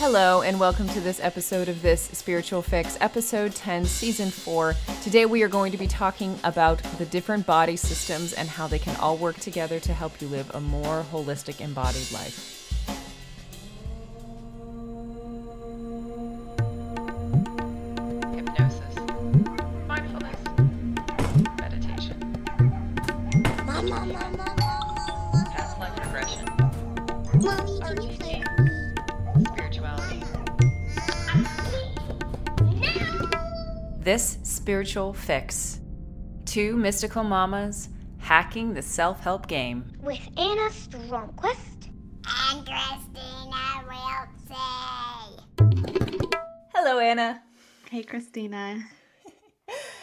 Hello, and welcome to this episode of This Spiritual Fix, episode 10, season 4. Today, we are going to be talking about the different body systems and how they can all work together to help you live a more holistic, embodied life. This Spiritual Fix. Two mystical mamas hacking the self help game. with Anna Stromquist and Christina Wiltsey. Hello, Anna. Hey, Christina.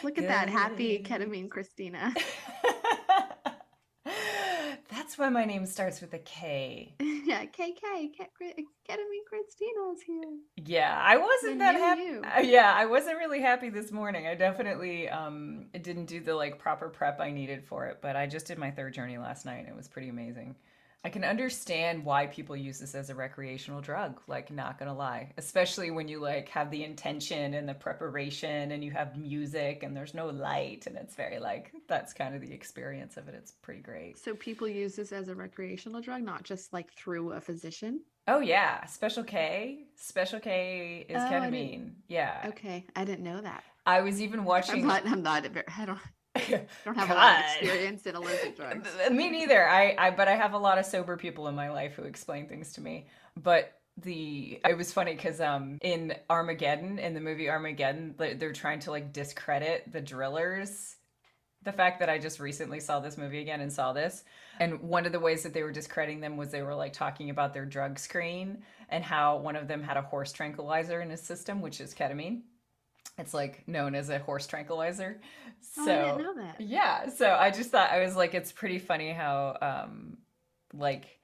Look at that happy ketamine Christina. That's why my name starts with a K. yeah, KK, ketamine Christina's here. Yeah, I wasn't And that happy. uh, Yeah, I wasn't really happy this morning. I definitely um didn't do the like proper prep I needed for it, but I just did my third journey last night and it was pretty amazing. I can understand why people use this as a recreational drug, like not gonna lie. Especially when you like have the intention and the preparation and you have music and there's no light and it's very like that's kind of the experience of it. It's pretty great. So people use this as a recreational drug, not just like through a physician. Oh yeah, Special K. Special K is Oh, I ketamine. Yeah. Okay, I didn't know that. I was even watching I'm not. I'm not. a ver- I don't. have a lot of experience in illicit drugs. Me neither. I, I but I have a lot of sober people in my life who explain things to me. But the it was funny because um in Armageddon in the movie Armageddon they're trying to like discredit the drillers. The fact that I just recently saw this movie again and saw this, and one of the ways that they were discrediting them was they were like talking about their drug screen and how one of them had a horse tranquilizer in his system, which is ketamine. It's like known as a horse tranquilizer. So Oh, I didn't know that. yeah, so I just thought I was like, it's pretty funny how um like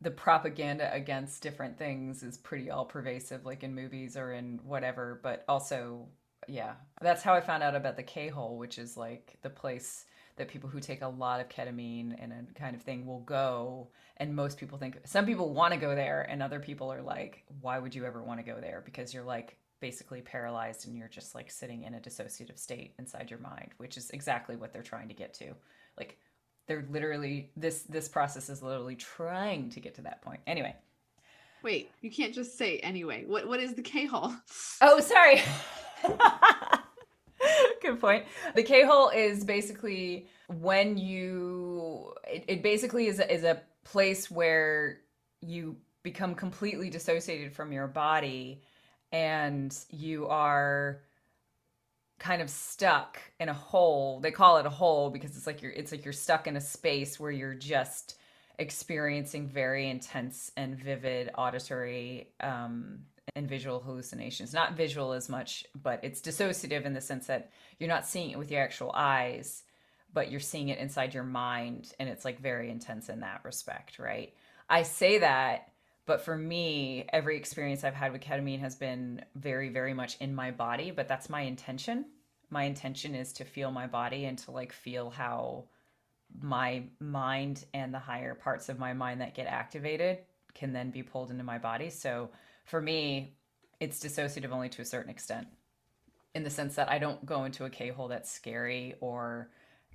the propaganda against different things is pretty all pervasive, like in movies or in whatever. But also, yeah, that's how I found out about the K hole, which is like the place that people who take a lot of ketamine and a kind of thing will go. And most people think some people want to go there, and other people are like, why would you ever want to go there? Because you're like basically paralyzed and you're just like sitting in a dissociative state inside your mind, which is exactly what they're trying to get to. Like they're literally this this process is literally trying to get to that point. Anyway. Wait, you can't just say anyway. What What is the K hole? Oh, sorry. Good point. The K hole is basically when you. It, it basically is a, is a place where you become completely dissociated from your body, and you are kind of stuck in a hole. They call it a hole because it's like you're it's like you're stuck in a space where you're just experiencing very intense and vivid auditory um, and visual hallucinations. Not visual as much, but it's dissociative in the sense that you're not seeing it with your actual eyes, but you're seeing it inside your mind, and it's like very intense in that respect, right? I say that, but for me, every experience I've had with ketamine has been very, very much in my body, but that's my intention. My intention is to feel my body and to like feel how my mind and the higher parts of my mind that get activated can then be pulled into my body. So for me, it's dissociative only to a certain extent in the sense that I don't go into a K hole that's scary or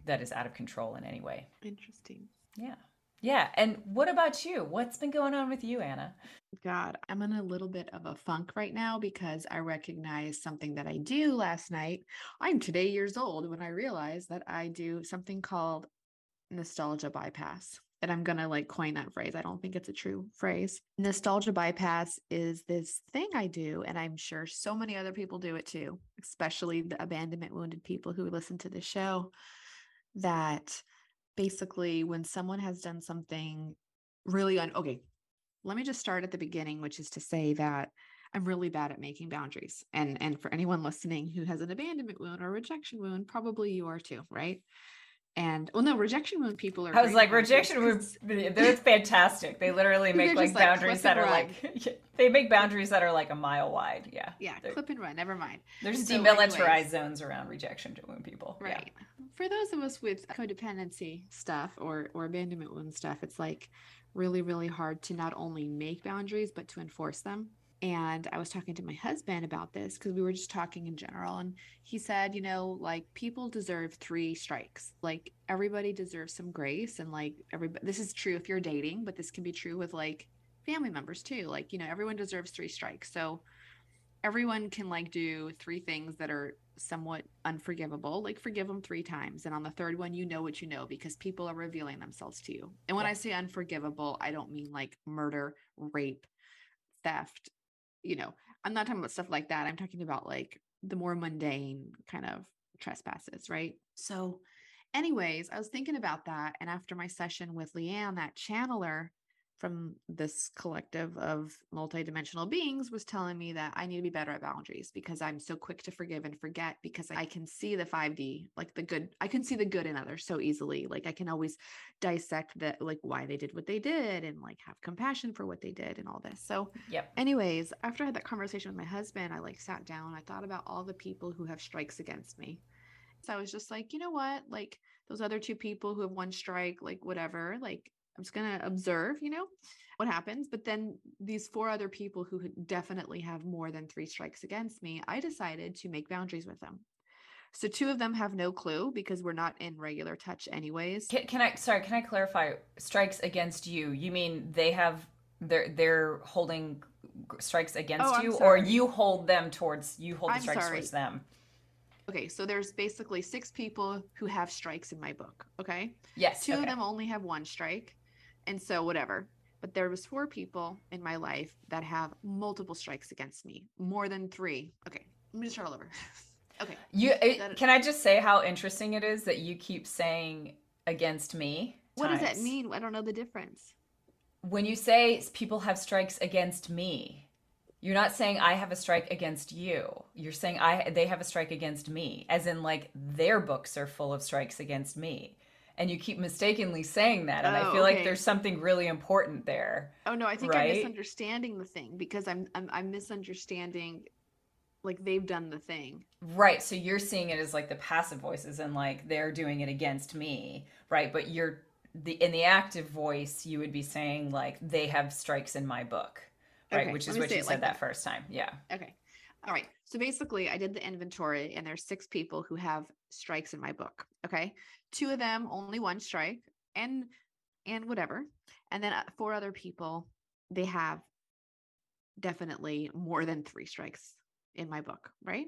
that is out of control in any way. Interesting. Yeah. Yeah. And what about you? What's been going on with you, Anna? God, I'm in a little bit of a funk right now because I recognize something that I do last night. I'm today years old when I realized that I do something called nostalgia bypass. And I'm going to like coin that phrase. I don't think it's a true phrase. Nostalgia bypass is this thing I do. And I'm sure so many other people do it too, especially the abandonment wounded people who listen to the show. That basically, when someone has done something really un okay, let me just start at the beginning, which is to say that I'm really bad at making boundaries. And and for anyone listening who has an abandonment wound or rejection wound, probably you are too, right? And well, no, rejection wound people are. I was like, rejection would they're fantastic. They literally make like just like, boundaries that are like they make boundaries that are like a mile wide. Yeah. Yeah, They're- clip and run. Never mind. There's So demilitarized anyways. zones around rejection wound people. Yeah. Right. For those of us with codependency stuff or or abandonment wound stuff, it's like really really hard to not only make boundaries but to enforce them. And I was talking to my husband about this because we were just talking in general and he said, you know, like people deserve 3 strikes. Like everybody deserves some grace and like everybody this is true if you're dating, but this can be true with like family members too. Like, you know, everyone deserves 3 strikes. So everyone can like do three things that are somewhat unforgivable like forgive them three times and on the third one you know what you know because people are revealing themselves to you and when Yeah. i say unforgivable i don't mean like murder rape theft you know i'm not talking about stuff like that i'm talking about like the more mundane kind of trespasses right? So anyways i was thinking about that and after my session with leanne that channeler from this collective of multidimensional beings was telling me that I need to be better at boundaries because I'm so quick to forgive and forget because I can see the 5D, like the good, I can see the good in others so easily. Like I can always dissect that, like why they did what they did and like have compassion for what they did and all this. So, Yep. anyways, after I had that conversation with my husband, I like sat down, I thought about all the people who have strikes against me. So I was just like, you know what? Like those other two people who have one strike, like whatever, like I'm just going to observe, you know, what happens. But then these four other people who definitely have more than three strikes against me, I decided to make boundaries with them. So two of them have no clue because we're not in regular touch anyways. Can, can I sorry, can I clarify strikes against you? You mean they have they're they're holding strikes against Oh, you or you hold them towards you hold the I'm strikes sorry. towards them? Okay, so there's basically six people who have strikes in my book, okay? Yes. two okay. of them only have one strike and so whatever. But there was four people in my life that have multiple strikes against me. More than three. Okay let me just start all over. Okay. You it- can I just say how interesting it is that you keep saying against me? what does that mean? I don't know the difference. When you say people have strikes against me, you're not saying I have a strike against you. You're saying I they have a strike against me, as in like their books are full of strikes against me. And you keep mistakenly saying that, and I Oh, feel like there's something really important there. oh no i think i'm misunderstanding the thing because i'm i'm, I'm misunderstanding like they've done the thing Right. So you're seeing it as like the passive voices and like they're doing it against me, right? But you're the in the active voice, you would be saying like they have strikes in my book, right? Okay, Which is what you said like that that. first time. Yeah. Okay. All right. So basically, I did the inventory, and there's six people who have strikes in my book. Okay. Two of them only one strike, and and whatever, and then uh, four other people they have definitely more than three strikes in my book. Right.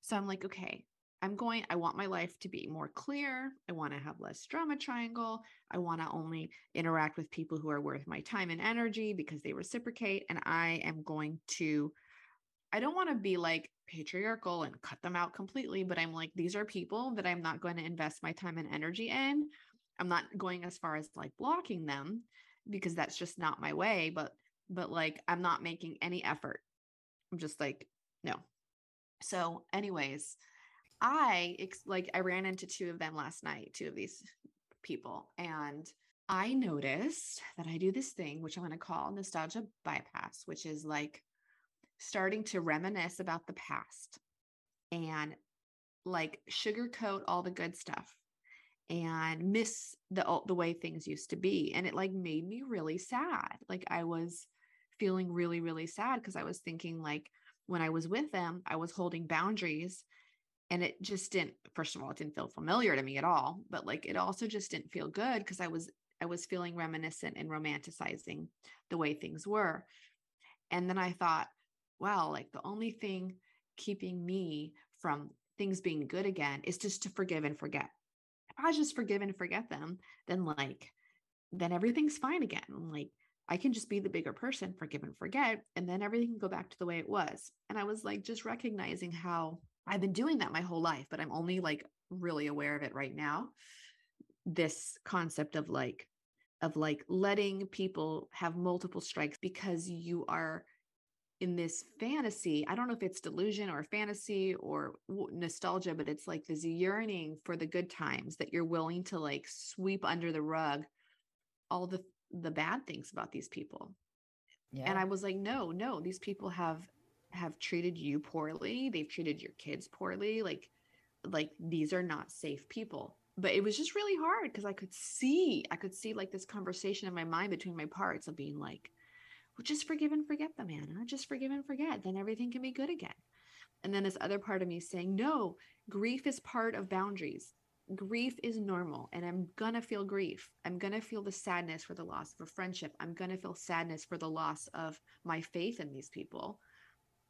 So I'm like, okay, I'm going. I want my life to be more clear. I want to have less drama triangle. I want to only interact with people who are worth my time and energy because they reciprocate, and I am going to I don't want to be like patriarchal and cut them out completely, but I'm like, these are people that I'm not going to invest my time and energy in. I'm not going as far as like blocking them because that's just not my way, but but like I'm not making any effort. I'm just like, no. So, anyways, I ex- like I ran into two of them last night, two of these people, and I noticed that I do this thing which I'm going to call nostalgia bypass, which is like starting to reminisce about the past and like sugarcoat all the good stuff and miss the the way things used to be and it like made me really sad like i was feeling really really sad because i was thinking like when i was with them i was holding boundaries and it just didn't first of all it didn't feel familiar to me at all but like it also just didn't feel good because i was I was feeling reminiscent and romanticizing the way things were. And then I thought, wow, like the only thing keeping me from things being good again is just to forgive and forget. If I just forgive and forget them, then like, then everything's fine again. Like, I can just be the bigger person, forgive and forget, and then everything can go back to the way it was. And I was like, just recognizing how I've been doing that my whole life, but I'm only like really aware of it right now. This concept of like, of like letting people have multiple strikes because you are in this fantasy. I don't know if it's delusion or fantasy or nostalgia, but it's like this yearning for the good times that you're willing to like sweep under the rug all the the bad things about these people. Yeah. And I was like, no, no, these people have have treated you poorly. They've treated your kids poorly. Like like these are not safe people. But it was just really hard because I could see, I could see like this conversation in my mind between my parts of being like, well, just forgive and forget them, Anna. Just forgive and forget. Then everything can be good again. And then this other part of me saying, no, grief is part of boundaries. Grief is normal. And I'm going to feel grief. I'm going to feel the sadness for the loss of a friendship. I'm going to feel sadness for the loss of my faith in these people.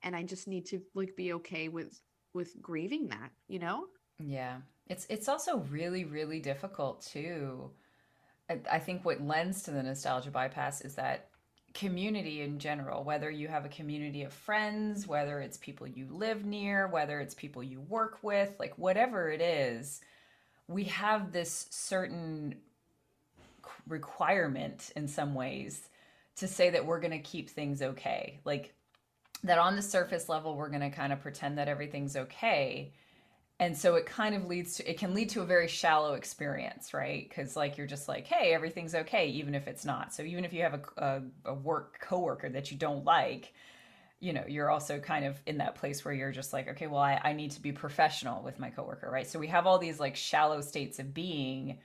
And I just need to like be okay with with grieving that, you know? Yeah. It's it's also really really difficult too. I, I think what lends to the nostalgia bypass is that community in general, whether you have a community of friends, whether it's people you live near, whether it's people you work with, like whatever it is, we have this certain requirement in some ways to say that we're going to keep things okay. Like that on the surface level, we're going to kind of pretend that everything's okay and so it kind of leads to it can lead to a very shallow experience right? Because like you're just like hey everything's okay even if it's not. So even if you have a, a, a, work coworker that you don't like you know you're also kind of in that place where you're just like okay well I, I need to be professional with my coworker right? So we have all these like shallow states of being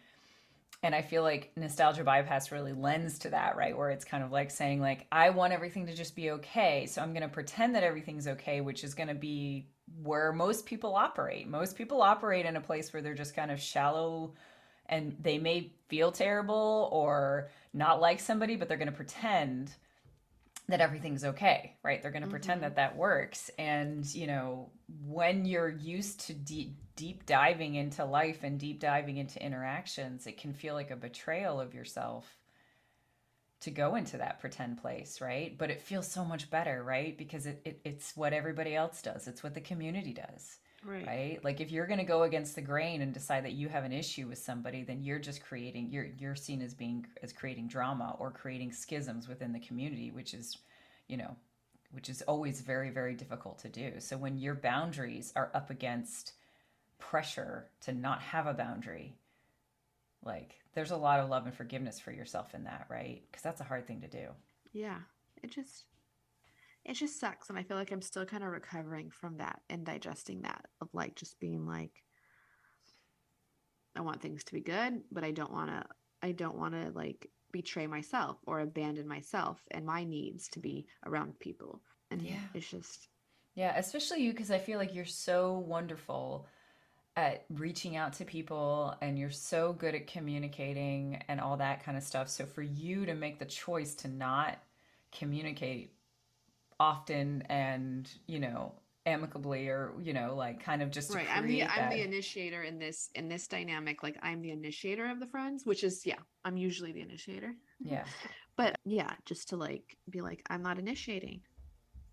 and i feel like nostalgia bypass really lends to that right? Where it's kind of like saying like i want everything to just be okay so i'm going to pretend that everything's okay which is going to be where most people operate. Most people operate in a place where they're just kind of shallow and they may feel terrible or not like somebody, but they're going to pretend that everything's okay, right? They're going to mm-hmm. pretend that that works. And, you know, when you're used to deep, deep diving into life and deep diving into interactions, it can feel like a betrayal of yourself to go into that pretend place, right? But it feels so much better, right? Because it, it it's what everybody else does. It's what the community does. Right. right. Like if you're going to go against the grain and decide that you have an issue with somebody, then you're just creating you're you're seen as being as creating drama or creating schisms within the community, which is, you know, which is always very very difficult to do. So when your boundaries are up against pressure to not have a boundary, like there's a lot of love and forgiveness for yourself in that, right? Because that's a hard thing to do. Yeah. It just it just sucks and I feel like I'm still kind of recovering from that and digesting that of like just being like I want things to be good, but I don't want to I don't want to like betray myself or abandon myself and my needs to be around people. And yeah. it's just yeah, especially you because I feel like you're so wonderful at reaching out to people and you're so good at communicating and all that kind of stuff. So for you to make the choice to not communicate often and, you know, amicably or, you know, like kind of just Right. I'm the that... I'm the initiator in this in this dynamic. Like I'm the initiator of the friends, which is yeah, I'm usually the initiator. Yeah. but yeah, just to like be like, I'm not initiating.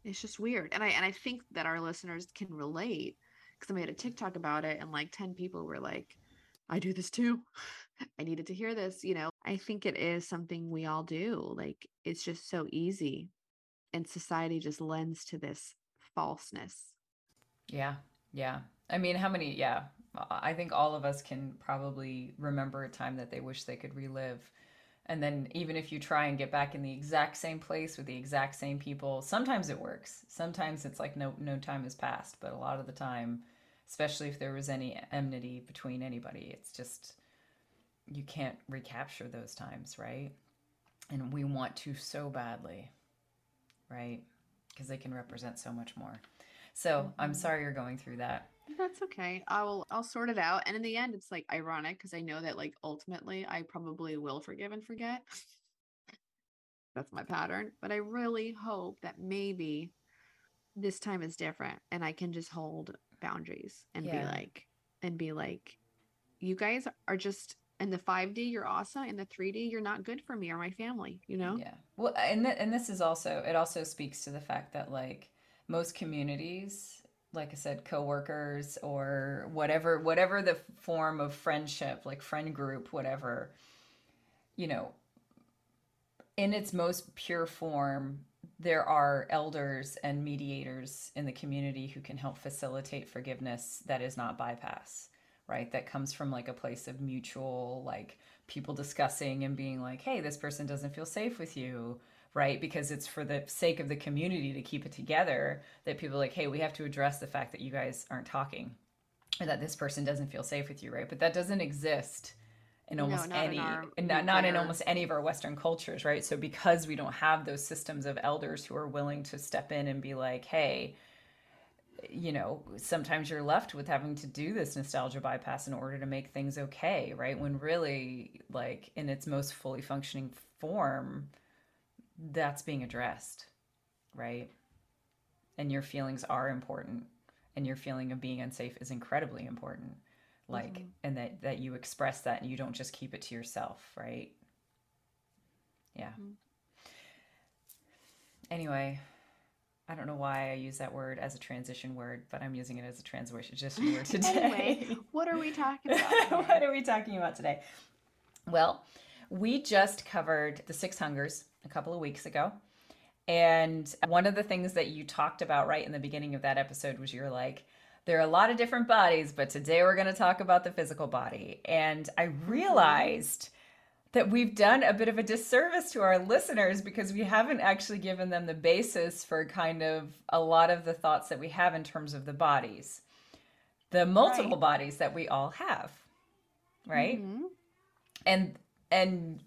It's just weird. And I and I think that our listeners can relate because I made a TikTok about it and like 10 people were like, I do this too. I needed to hear this. You know, I think it is something we all do. Like it's just so easy. And society just lends to this falseness. Yeah. Yeah. I mean, how many? Yeah. I think all of us can probably remember a time that they wish they could relive. And then even if you try and get back in the exact same place with the exact same people, sometimes it works. Sometimes it's like no no time has passed, but a lot of the time especially if there was any enmity between anybody. It's just, you can't recapture those times, right? And we want to so badly, right? Because they can represent so much more. So I'm mm-hmm. sorry you're going through that. That's okay. I'll I'll sort it out. And in the end, it's like ironic because I know that like ultimately I probably will forgive and forget. That's my pattern. But I really hope that maybe this time is different and I can just hold boundaries and be like and be like, you guys are just in the 5D, you're awesome. In the 3D, you're not good for me or my family, you know? Yeah. Well, and th- and this is also it also speaks to the fact that like most communities, like I said, coworkers or whatever whatever the form of friendship, like friend group, whatever, you know, in its most pure form, there are elders and mediators in the community who can help facilitate forgiveness that is not bypass, right? That comes from like a place of mutual, like people discussing and being like, hey, this person doesn't feel safe with you, right? Because it's for the sake of the community to keep it together that people are like, hey, we have to address the fact that you guys aren't talking or that this person doesn't feel safe with you, right? But that doesn't exist in No, almost in any our and not, not in almost any of our western cultures right so because we don't have those systems of elders who are willing to step in and be like hey you know sometimes you're left with having to do this nostalgia bypass in order to make things okay right when really like in its most fully functioning form that's being addressed right and your feelings are important and your feeling of being unsafe is incredibly important like Mhm. and that that you express that and you don't just keep it to yourself right yeah Mhm. anyway i don't know why i use that word as a transition word but i'm using it as a transition word today anyway, what are we talking about? what are we talking about today well we just covered the six hungers a couple of weeks ago and one of the things that you talked about right in the beginning of that episode was you're like there are a lot of different bodies but today we're going to talk about the physical body and i realized that we've done a bit of a disservice to our listeners because we haven't actually given them the basis for kind of a lot of the thoughts that we have in terms of the bodies the multiple Right. bodies that we all have right Mhm. and and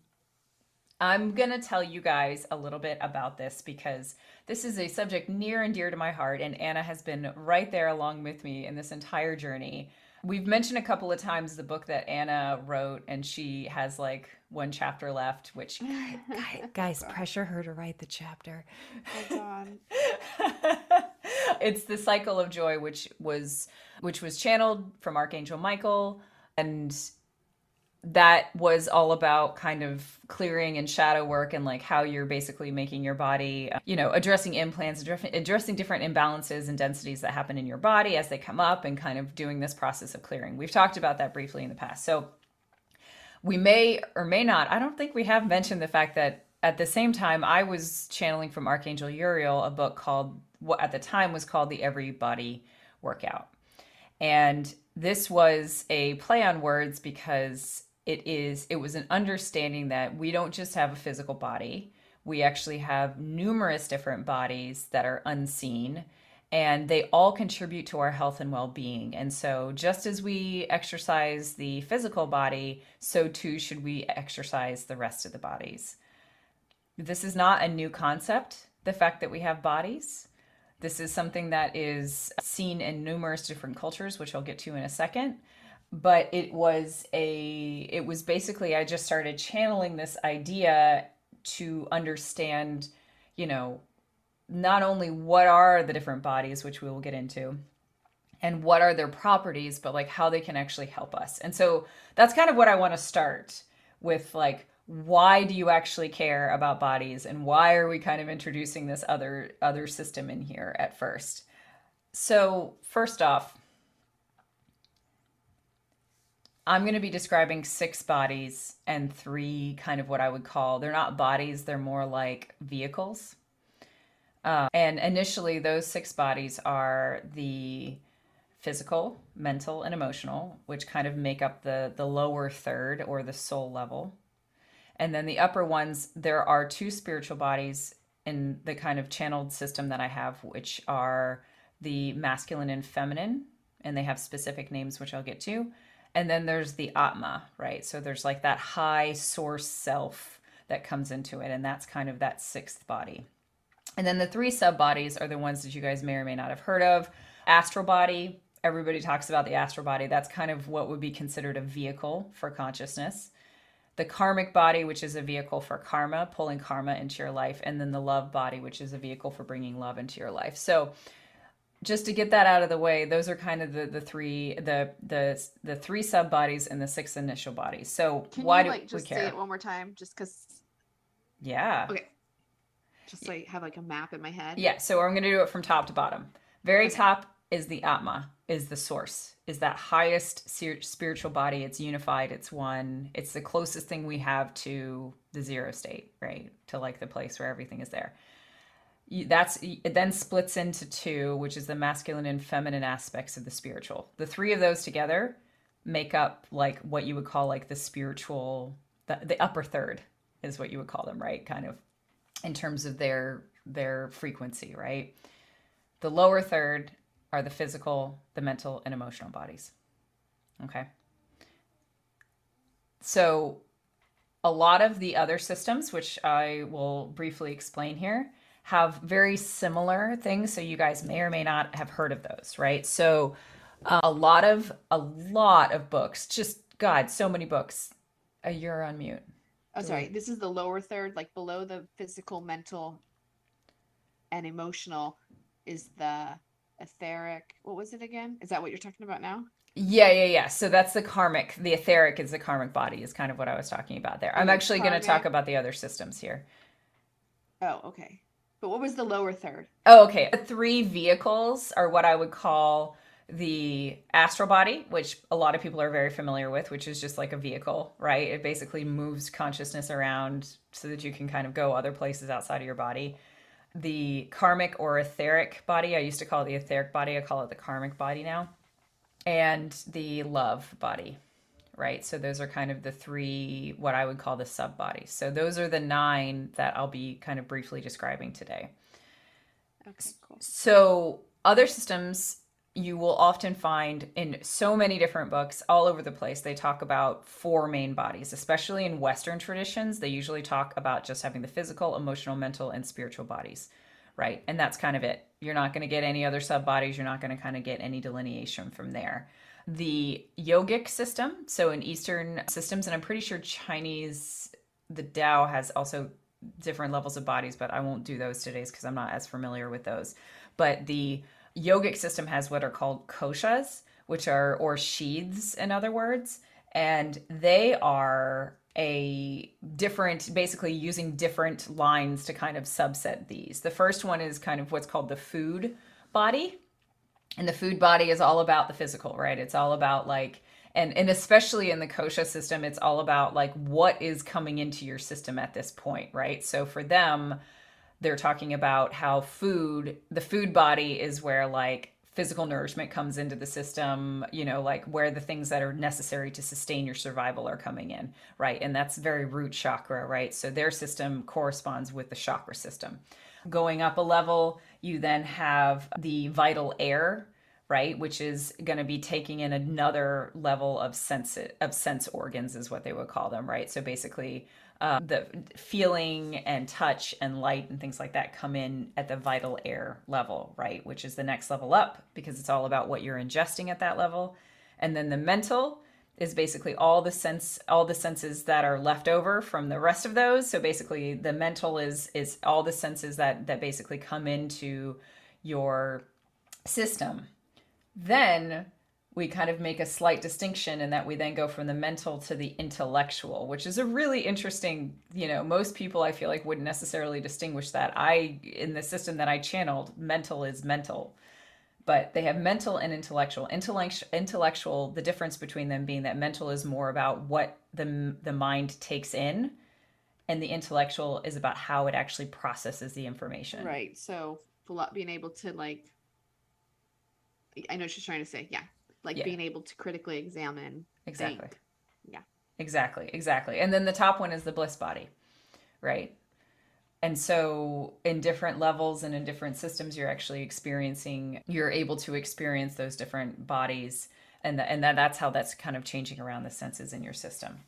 I'm going to tell you guys a little bit about this because this is a subject near and dear to my heart and Anna has been right there along with me in this entire journey. We've mentioned a couple of times the book that Anna wrote and she has like one chapter left which oh guys, guys pressure her to write the chapter. Oh, God. it's the cycle of joy which was which was channeled from archangel michael and that was all about kind of clearing and shadow work and like how you're basically making your body you know addressing implants addressing different imbalances and densities that happen in your body as they come up and kind of doing this process of clearing. We've talked about that briefly in the past. So we may or may not i don't think we have mentioned the fact that at the same time i was channeling from archangel uriel a book called what at the time was called the everybody workout. And this was a play on words because it is it was an understanding that we don't just have a physical body. We actually have numerous different bodies that are unseen and they all contribute to our health and well-being. And so just as we exercise the physical body so too should we exercise the rest of the bodies. This is not a new concept the fact that we have bodies. This is something that is seen in numerous different cultures which i'll get to in a second but it was a it was basically i just started channeling this idea to understand you know not only what are the different bodies which we will get into and what are their properties but like how they can actually help us. And so that's kind of what i want to start with like why do you actually care about bodies and why are we kind of introducing this other other system in here at first? So first off i'm going to be describing six bodies and three kind of what i would call they're not bodies they're more like vehicles uh, and initially those six bodies are the physical mental and emotional which kind of make up the the lower third or the soul level and then the upper ones, there are two spiritual bodies in the kind of channeled system that I have, which are the masculine and feminine, and they have specific names, which I'll get to. And then there's the Atma, right? So there's like that high source self that comes into it, and that's kind of that sixth body. And then the three sub bodies are the ones that you guys may or may not have heard of astral body, everybody talks about the astral body. That's kind of what would be considered a vehicle for consciousness. The karmic body, which is a vehicle for karma, pulling karma into your life, and then the love body, which is a vehicle for bringing love into your life. So, just to get that out of the way, those are kind of the the three the the the three sub bodies and the six initial bodies. So Can why you do like we just care? say it one more time? Just because. yeah. Okay. Just like have like a map in my head. Yeah, so I'm going to do it from top to bottom. Very Okay. top is the Atma, is the source, is that highest spiritual body. It's unified, it's one. It's the closest thing we have to the zero state, right? To like the place where everything is there. That's it then splits into two, which is the masculine and feminine aspects of the spiritual. The three of those together make up like what you would call like the spiritual the, the upper third is what you would call them, right? Kind of in terms of their their frequency, right? The lower third are the physical, the mental, and emotional bodies. Okay. So, a lot of the other systems, which I will briefly explain here, have very similar things. So, you guys may or may not have heard of those, right? So, uh, a lot of a lot of books, just God, so many books. Uh, you're on mute. Oh, sorry. This is the lower third, like below the physical, mental, and emotional is the etheric. What was it again? Is that what you're talking about now? Yeah, yeah, yeah. So that's the karmic. The etheric is the karmic body, is kind of what I was talking about there. I'm And the actually going to talk about the other systems here. Oh, okay. But what was the lower third? Oh, okay. The three vehicles are what I would call the astral body, which a lot of people are very familiar with, which is just like a vehicle, right? It basically moves consciousness around so that you can kind of go other places outside of your body. The karmic or etheric body, I used to call it the etheric body, I call it the karmic body now. And the love body, right? So those are kind of the three, what I would call the sub bodies. So those are the nine that I'll be kind of briefly describing today. Okay, cool. So, other systems you will often find in so many different books all over the place. They talk about four main bodies, especially in Western traditions. They usually talk about just having the physical, emotional, mental, and spiritual bodies, right? And that's kind of it. You're not going to get any other sub bodies. You're not going to kind of get any delineation from there. The yogic system, so in Eastern systems, and I'm pretty sure Chinese, the Tao has also different levels of bodies, but I won't do those today because I'm not as familiar with those. But the yogic system has what are called koshas, which are or sheaths in other words, and they are a different basically using different lines to kind of subset these. The first one is kind of what's called the food body. And the food body is all about the physical, right? It's all about like and and especially in the kosha system it's all about like what is coming into your system at this point, right? So for them they're talking about how food the food body is where like physical nourishment comes into the system you know like where the things that are necessary to sustain your survival are coming in right and that's very root chakra right so their system corresponds with the chakra system going up a level you then have the vital air right which is going to be taking in another level of sense of sense organs is what they would call them right so basically uh, the feeling and touch and light and things like that come in at the vital air level, right? Which is the next level up because it's all about what you're ingesting at that level. And then the mental is basically all the sense all the senses that are left over from the rest of those. So basically the mental is is all the senses that that basically come into your system. Then we kind of make a slight distinction in that we then go from the mental to the intellectual, which is a really interesting, you know, most people I feel like wouldn't necessarily distinguish that. I, in the system that I channeled, mental is mental, but they have mental and intellectual. Intellectual, intellectual, the difference between them being that mental is more about what the, the mind takes in, and the intellectual is about how it actually processes the information. Right. So being able to like, I know she's trying to say. Yeah. Like Yeah. being able to critically examine. Exactly. think. Yeah. Exactly. Exactly. And then the top one is the bliss body, right? And so, in different levels and in different systems, you're actually experiencing, you're able to experience those different bodies. And, the, and that, that's how that's kind of changing around the senses in your system.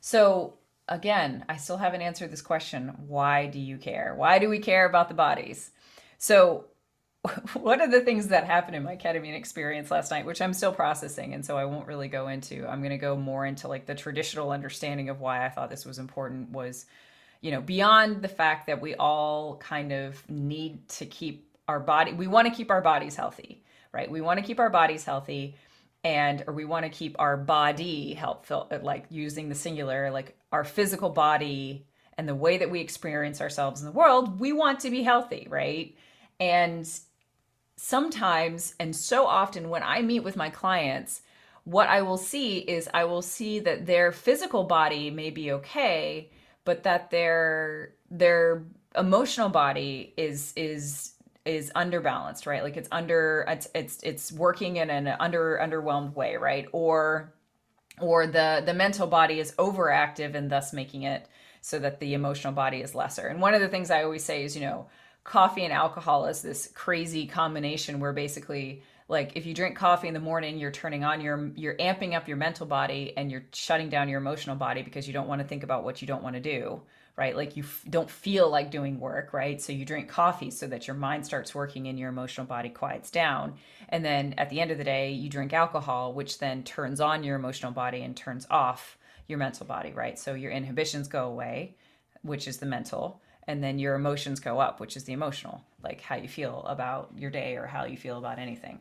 So, again, I still haven't answered this question. Why do you care? Why do we care about the bodies? So, one of the things that happened in my ketamine experience last night, which I'm still processing, and so I won't really go into, I'm going to go more into like the traditional understanding of why I thought this was important was, you know, beyond the fact that we all kind of need to keep our body, we want to keep our bodies healthy, right? We want to keep our bodies healthy and or we want to keep our body helpful like using the singular like our physical body and the way that we experience ourselves in the world we want to be healthy right and sometimes and so often when I meet with my clients, what I will see is I will see that their physical body may be okay, but that their their emotional body is is is underbalanced, right? Like it's under it's it's it's working in an under underwhelmed way, right? Or or the the mental body is overactive and thus making it so that the emotional body is lesser. And one of the things I always say is, you know, coffee and alcohol is this crazy combination where basically like if you drink coffee in the morning you're turning on your you're amping up your mental body and you're shutting down your emotional body because you don't want to think about what you don't want to do right? Like you f- don't feel like doing work right? So you drink coffee so that your mind starts working and your emotional body quiets down. And then at the end of the day you drink alcohol which then turns on your emotional body and turns off your mental body right? So your inhibitions go away which is the mental and then your emotions go up, which is the emotional, like how you feel about your day or how you feel about anything.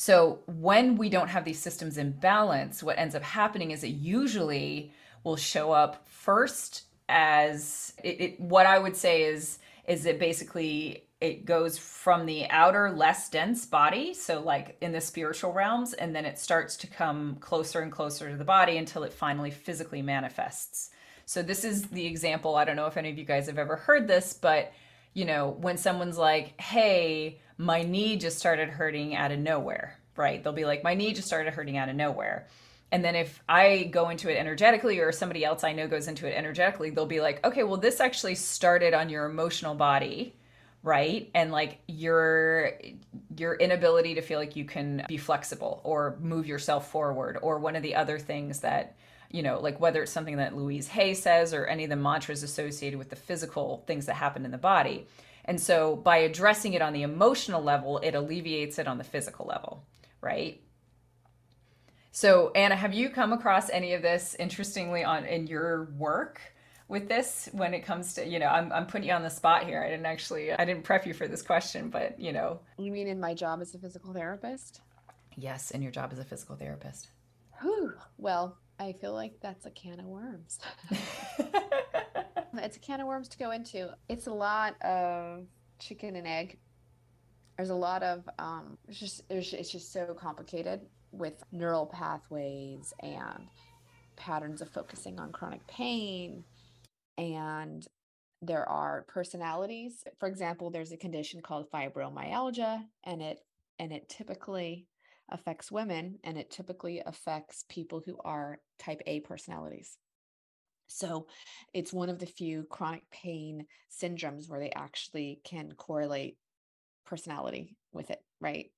So when we don't have these systems in balance, what ends up happening is it usually will show up first as it, it, what I would say is is it basically it goes from the outer less dense body so like in the spiritual realms and then it starts to come closer and closer to the body until it finally physically manifests so this is the example. I don't know if any of you guys have ever heard this, but you know, when someone's like, "Hey, my knee just started hurting out of nowhere." Right? They'll be like, "My knee just started hurting out of nowhere." And then if I go into it energetically or somebody else I know goes into it energetically, they'll be like, "Okay, well this actually started on your emotional body." right and like your your inability to feel like you can be flexible or move yourself forward or one of the other things that you know, like whether it's something that Louise Hay says or any of the mantras associated with the physical things that happen in the body. And so by addressing it on the emotional level, it alleviates it on the physical level, right? So, Anna, have you come across any of this interestingly on in your work with this when it comes to, you know, I'm I'm putting you on the spot here. I didn't actually I didn't prep you for this question, but, you know. You mean in my job as a physical therapist? Yes, in your job as a physical therapist. Whew. Well, I feel like that's a can of worms. it's a can of worms to go into. It's a lot of chicken and egg. There's a lot of um, it's just it's just so complicated with neural pathways and patterns of focusing on chronic pain and there are personalities for example there's a condition called fibromyalgia and it and it typically affects women and it typically affects people who are type A personalities. So it's one of the few chronic pain syndromes where they actually can correlate personality with it, right?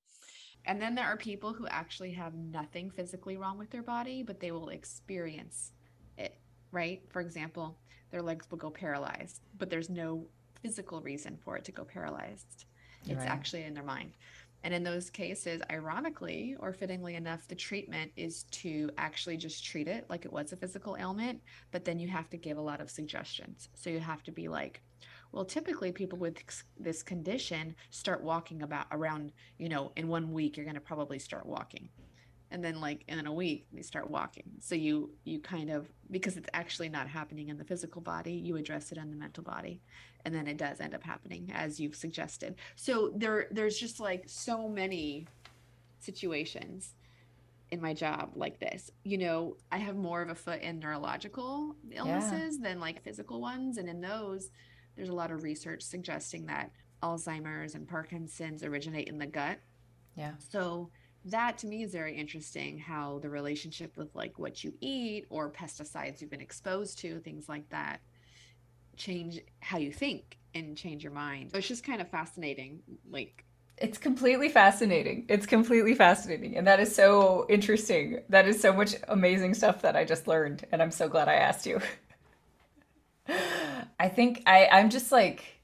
And then there are people who actually have nothing physically wrong with their body, but they will experience it, right? For example, their legs will go paralyzed, but there's no physical reason for it to go paralyzed. It's right. actually in their mind. And in those cases, ironically or fittingly enough, the treatment is to actually just treat it like it was a physical ailment, but then you have to give a lot of suggestions. So you have to be like, well, typically people with this condition start walking about around, you know, in one week, you're going to probably start walking and then like in a week they start walking. So you you kind of because it's actually not happening in the physical body you address it in the mental body and then it does end up happening as you've suggested. So there there's just like so many situations in my job like this. You know i have more of a foot in neurological illnesses yeah. than like physical ones and in those there's a lot of research suggesting that alzheimer's and parkinson's originate in the gut. Yeah. So that to me is very interesting how the relationship with like what you eat or pesticides you've been exposed to things like that change how you think and change your mind. It's just kind of fascinating like it's completely fascinating. It's completely fascinating and that is so interesting. That is so much amazing stuff that i just learned and i'm so glad i asked you. I think i i'm just like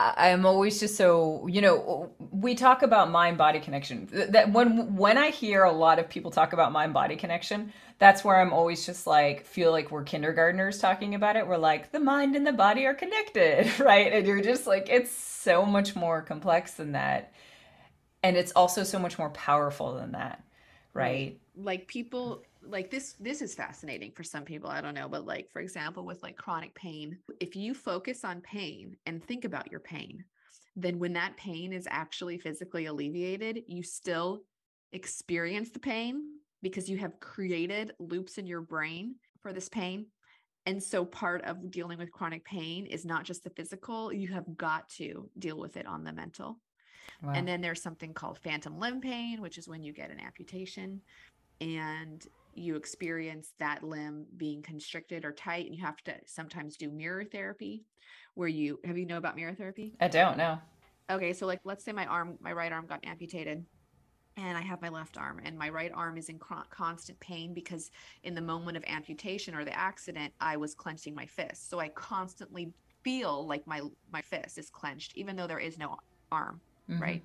I'm always just so you know we talk about mind body connection that when when I hear a lot of people talk about mind body connection that's where I'm always just like feel like we're kindergartners talking about it. We're like the mind and the body are connected right? And you're just like it's so much more complex than that. And it's also so much more powerful than that right? like people like this this is fascinating for some people i don't know but like for example with like chronic pain if you focus on pain and think about your pain then when that pain is actually physically alleviated you still experience the pain because you have created loops in your brain for this pain. And so part of dealing with chronic pain is not just the physical you have got to deal with it on the mental. Wow. and then there's something called phantom limb pain, which is when you get an amputation. And you experience that limb being constricted or tight. And you have to sometimes do mirror therapy, where you have you know about mirror therapy? I don't know Okay, so like let's say my arm, my right arm got amputated. And I have my left arm, and my right arm is in constant pain because in the moment of amputation or the accident, I was clenching my fist. So I constantly feel like my my fist is clenched, even though there is no arm Mhm. right?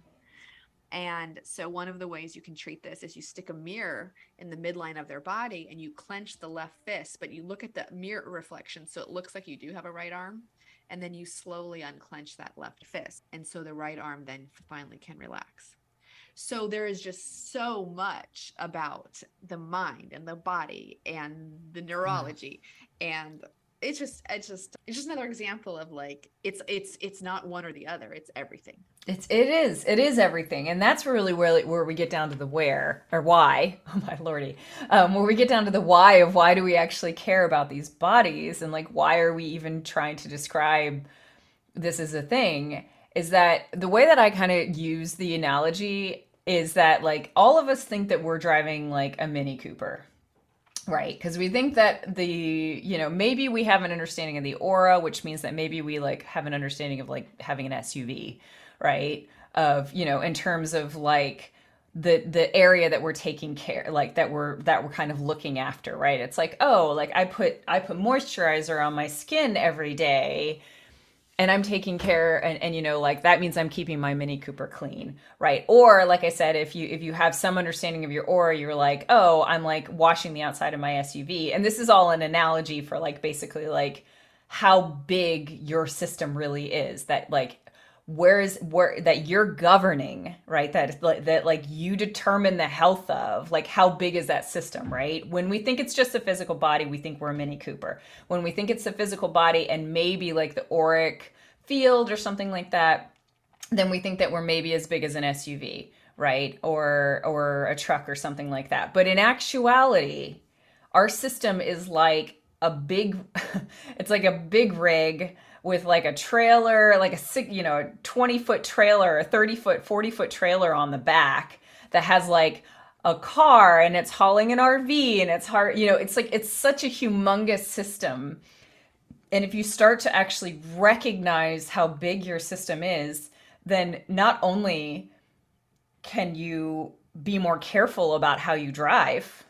And so, one of the ways you can treat this is you stick a mirror in the midline of their body and you clench the left fist, but you look at the mirror reflection. So, it looks like you do have a right arm. And then you slowly unclench that left fist. And so, the right arm then finally can relax. So, there is just so much about the mind and the body and the mm. neurology and it's just it's just it's just another example of like it's it's it's not one or the other it's everything It's it is it is everything, and that's really where where we get down to the where or why. Oh my lordy, um, where we get down to the why of why do we actually care about these bodies, and like why are we even trying to describe this as a thing? Is that the way that I kind of use the analogy is that like all of us think that we're driving like a Mini Cooper, Right, because we think that the, you know, maybe we have an understanding of the aura, which means that maybe we like have an understanding of like having an SUV, right? Of, you know, in terms of like the the area that we're taking care like that we're that we're kind of looking after, right? It's like, oh, like I put I put moisturizer on my skin every day and I'm taking care and, and you know like that means I'm keeping my Mini Cooper clean, right? Or like I said, if you if you have some understanding of your aura, you're like, oh, I'm like washing the outside of my SUV, and this is all an analogy for like basically like how big your system really is. That like where is where that you're governing right? That like that like you determine the health of like how big is that system right? When we think it's just a physical body we think we're a mini cooper. When we think it's a physical body and maybe like the auric field or something like that then we think that we're maybe as big as an suv right? Or or a truck or something like that. But in actuality our system is like a big it's like a big rig with like a trailer like a you know 20 foot trailer a 30 foot 40 foot trailer on the back that has like a car and it's hauling an rv and it's hard you know it's like it's such a humongous system and if you start to actually recognize how big your system is then not only can you be more careful about how you drive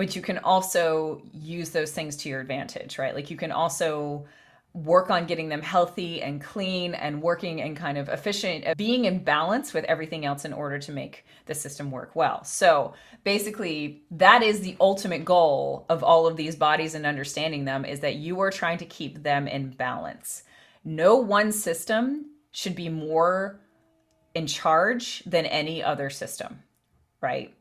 but you can also use those things to your advantage, right? Like you can also work on getting them healthy and clean and working and kind of efficient, uh, being in balance with everything else in order to make the system work well. So basically, that is the ultimate goal of all of these bodies and understanding them is that you are trying to keep them in balance. No one system should be more in charge than any other system, right?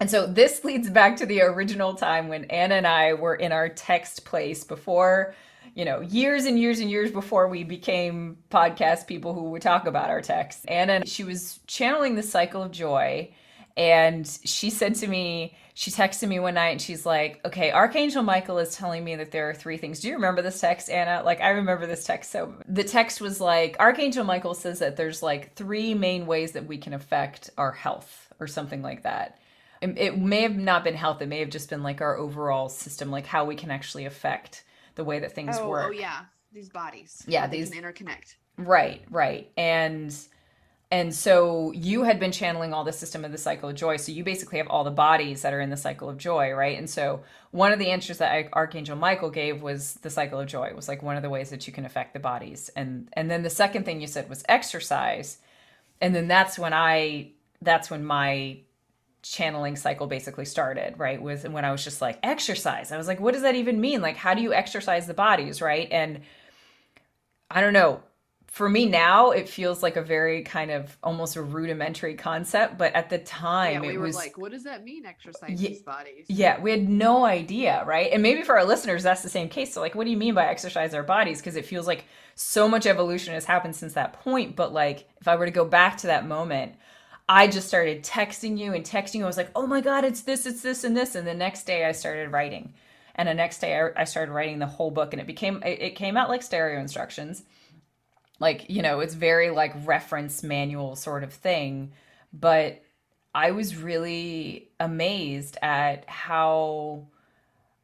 And so this leads back to the original time when Anna and I were in our text place before, you know, years and years and years before we became podcast people who would talk about our texts. Anna, she was channeling the cycle of joy. And she said to me, she texted me one night and she's like, okay, Archangel Michael is telling me that there are three things. Do you remember this text, Anna? Like, I remember this text. So the text was like, Archangel Michael says that there's like three main ways that we can affect our health or something like that it, it may have not been health it may have just been like our overall system like how we can actually affect the way that things oh, oh work oh yeah these bodies Yeah, these- interconnect right right and And so you had been channeling all the system of the cycle of joy. So you basically have all the bodies that are in the cycle of joy, right? And so one of the answers that Archangel Michael gave was the cycle of joy. It was like one of the ways that you can affect the bodies. And and then the second thing you said was exercise. And then that's when I that's when my channeling cycle basically started, right? With when I was just like exercise. I was like, what does that even mean? Like how do you exercise the bodies, right? And I don't know for me now it feels like a very kind of almost a rudimentary concept but at the time yeah, we it were was like what does that mean exercise Ye- these bodies yeah we had no idea right and maybe for our listeners that's the same case so like what do you mean by exercise our bodies because it feels like so much evolution has happened since that point but like if i were to go back to that moment i just started texting you and texting you. I was like oh my god it's this it's this and this. And the next day i started writing. And the next day i, I started writing the whole book and it became it, it came out like stereo instructions. Like you know it's very like reference manual sort of thing. But i was really amazed at how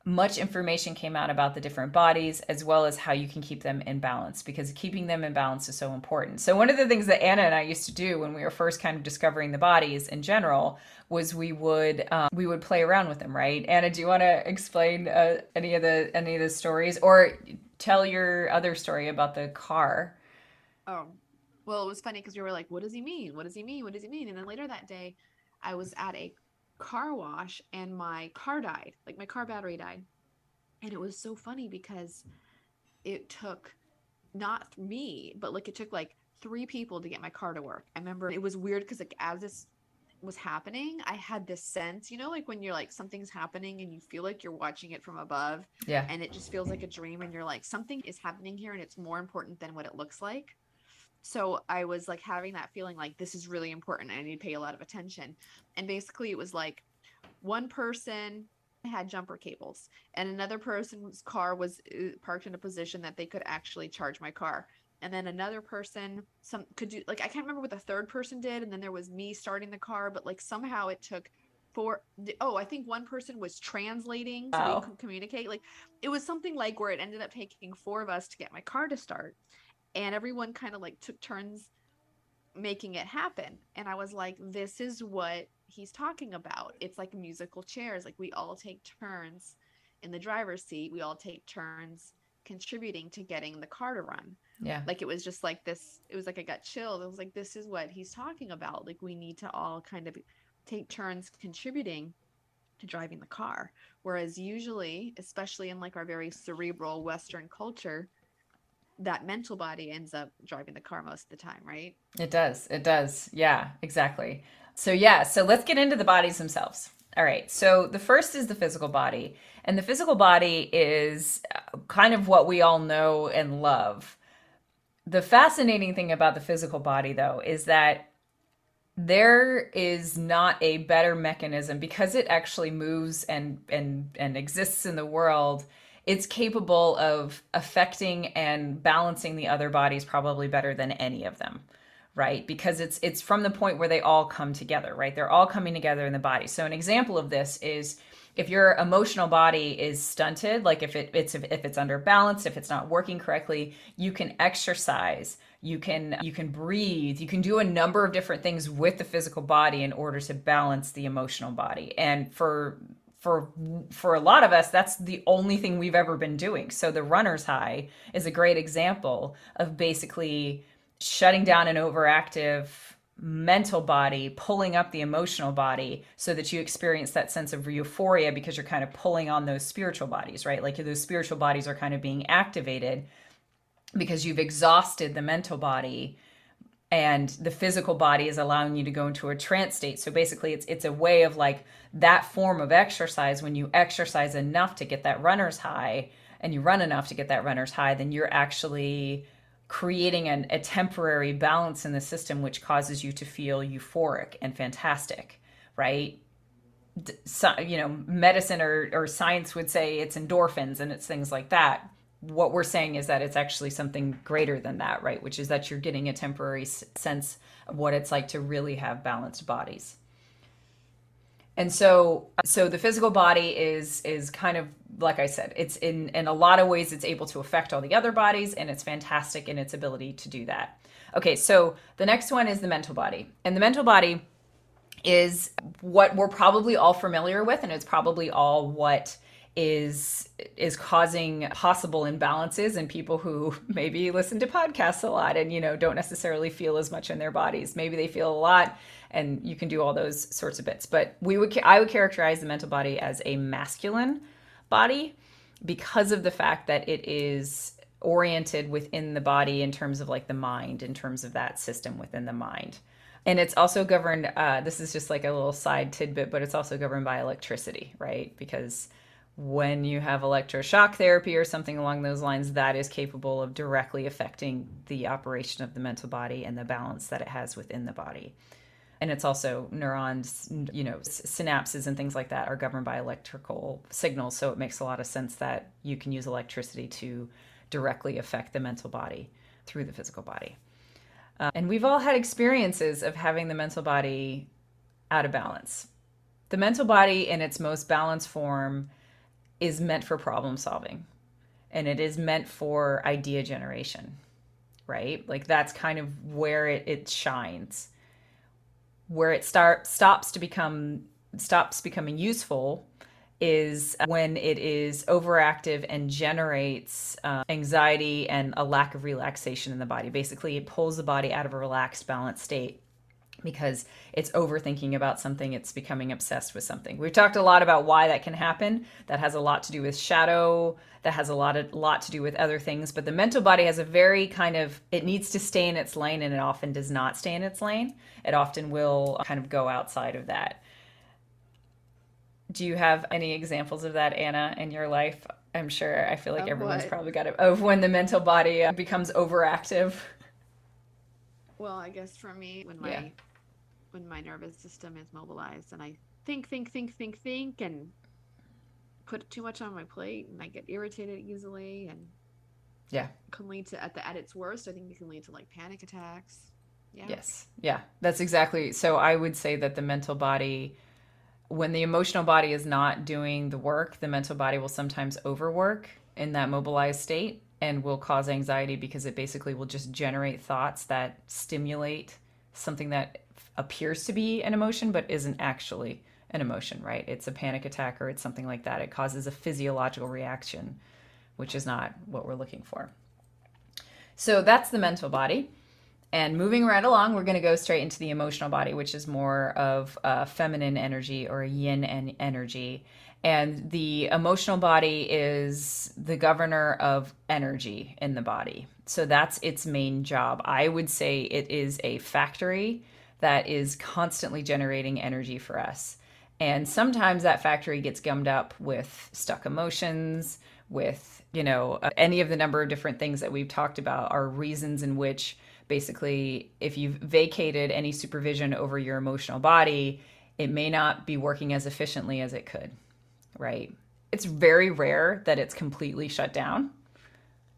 much information came out about the different bodies as well as how you can keep them in balance because keeping them in balance is so important. So one of the things that Anna and I used to do when we were first kind of discovering the bodies in general was we would um, we would play around with them, right? Anna, do you want to explain uh, any of the any of the stories or tell your other story about the car? Oh, well, it was funny because we were like, what does he mean? What does he mean? What does he mean? And then later that day, I was at a car wash and my car died. Like my car battery died. And it was so funny because it took not me, but like it took like three people to get my car to work. I remember it was weird because like as this was happening, I had this sense, you know, like when you're like something's happening and you feel like you're watching it from above Yeah. and it just feels like a dream and you're like something is happening here and it's more important than what it looks like so i was like having that feeling like this is really important i need to pay a lot of attention. And basically it was like one person had jumper cables and another person's car was uh, parked in a position that they could actually charge my car. And then another person some could do like i can't remember what the third person did and then there was me starting the car but like somehow it took four oh i think one person was translating so Wow. we could communicate like it was something like where it ended up taking four of us to get my car to start and everyone kind of like took turns making it happen. And i was like this is what he's talking about. It's like musical chairs. Like we all take turns in the driver's seat. We all take turns contributing to getting the car to run. Yeah. like it was just like this it was like i got chilled. I was like this is what he's talking about. Like we need to all kind of take turns contributing to driving the car. Whereas usually especially in like our very cerebral western culture that mental body ends up driving the car most of the time right It does. It does. Yeah, exactly. So, yeah, so let's get into the bodies themselves. All right. So, the first is the physical body. And the physical body is uh, kind of what we all know and love. The fascinating thing about the physical body, though, is that there is not a better mechanism because it actually moves and and and exists in the world it's capable of affecting and balancing the other bodies probably better than any of them right? Because it's it's from the point where they all come together right? They're all coming together in the body. So an example of this is if your emotional body is stunted like if it, it's if it's under balance if it's not working correctly you can exercise you can you can breathe you can do a number of different things with the physical body in order to balance the emotional body. And for for for a lot of us that's the only thing we've ever been doing. So the runner's high is a great example of basically shutting down an overactive mental body pulling up the emotional body so that you experience that sense of euphoria because you're kind of pulling on those spiritual bodies right? Like those spiritual bodies are kind of being activated because you've exhausted the mental body and the physical body is allowing you to go into a trance state. So basically it's it's a way of like that form of exercise when you exercise enough to get that runner's high and you run enough to get that runner's high then you're actually creating an, a temporary balance in the system which causes you to feel euphoric and fantastic right? So, you know medicine or, or science would say it's endorphins and it's things like that what we're saying is that it's actually something greater than that right? Which is that you're getting a temporary sense of what it's like to really have balanced bodies. And so so the physical body is is kind of like i said it's in in a lot of ways it's able to affect all the other bodies and it's fantastic in its ability to do that. Okay, so the next one is the mental body. And the mental body is what we're probably all familiar with and it's probably all what is is causing possible imbalances in people who maybe listen to podcasts a lot and you know don't necessarily feel as much in their bodies. Maybe they feel a lot and you can do all those sorts of bits. But we would i would characterize the mental body as a masculine body because of the fact that it is oriented within the body in terms of like the mind in terms of that system within the mind. And it's also governed uh, this is just like a little side tidbit but it's also governed by electricity right? Because when you have electroshock therapy or something along those lines, that is capable of directly affecting the operation of the mental body and the balance that it has within the body. And it's also neurons, you know, synapses and things like that are governed by electrical signals. So it makes a lot of sense that you can use electricity to directly affect the mental body through the physical body. Uh, and we've all had experiences of having the mental body out of balance. The mental body, in its most balanced form, is meant for problem solving. And it is meant for idea generation right? Like that's kind of where it, it shines. Where it start stops to become stops becoming useful is when it is overactive and generates uh, anxiety and a lack of relaxation in the body. Basically it pulls the body out of a relaxed balanced state because it's overthinking about something, it's becoming obsessed with something. We've talked a lot about why that can happen. That has a lot to do with shadow, that has a lot of lot to do with other things, but the mental body has a very kind of it needs to stay in its lane and it often does not stay in its lane. It often will kind of go outside of that. Do you have any examples of that, Anna, in your life? I'm sure I feel like Of everyone's what? probably got it of when the mental body uh, becomes overactive. Well, I guess for me, when my Yeah. When my nervous system is mobilized and I think, think, think, think, think, and put too much on my plate, and I get irritated easily, and Yeah. can lead to at the at its worst. I think it can lead to like panic attacks. Yeah. Yes. Yeah. That's exactly. So I would say that the mental body, when the emotional body is not doing the work, the mental body will sometimes overwork in that mobilized state and will cause anxiety because it basically will just generate thoughts that stimulate something that appears to be an emotion but isn't actually an emotion, right? It's a panic attack or it's something like that. It causes a physiological reaction, which is not what we're looking for. So that's the mental body. And moving right along, we're going to go straight into the emotional body, which is more of a feminine energy or a yin en- energy. And the emotional body is the governor of energy in the body. So that's its main job. I would say it is a factory that is constantly generating energy for us. And sometimes that factory gets gummed up with stuck emotions, with, you know, any of the number of different things that we've talked about are reasons in which basically if you've vacated any supervision over your emotional body, it may not be working as efficiently as it could, right? It's very rare that it's completely shut down.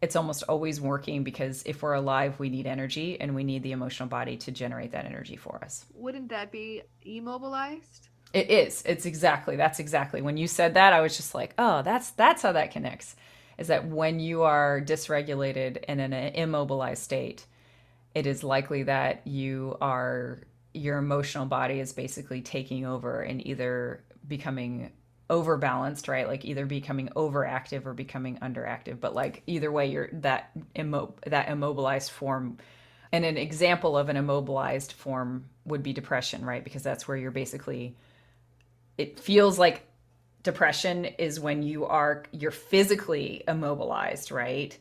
It's almost always working because if we're alive, we need energy and we need the emotional body to generate that energy for us. Wouldn't that be immobilized? It is. It's exactly. That's exactly. When you said that, I was just like, "Oh, that's that's how that connects." Is that when you are dysregulated and in an immobilized state, it is likely that you are your emotional body is basically taking over and either becoming overbalanced, right? Like either becoming overactive or becoming underactive. But like either way, you're that immo- that immobilized form. And an example of an immobilized form would be depression, right? Because that's where you're basically it feels like depression is when you are you're physically immobilized right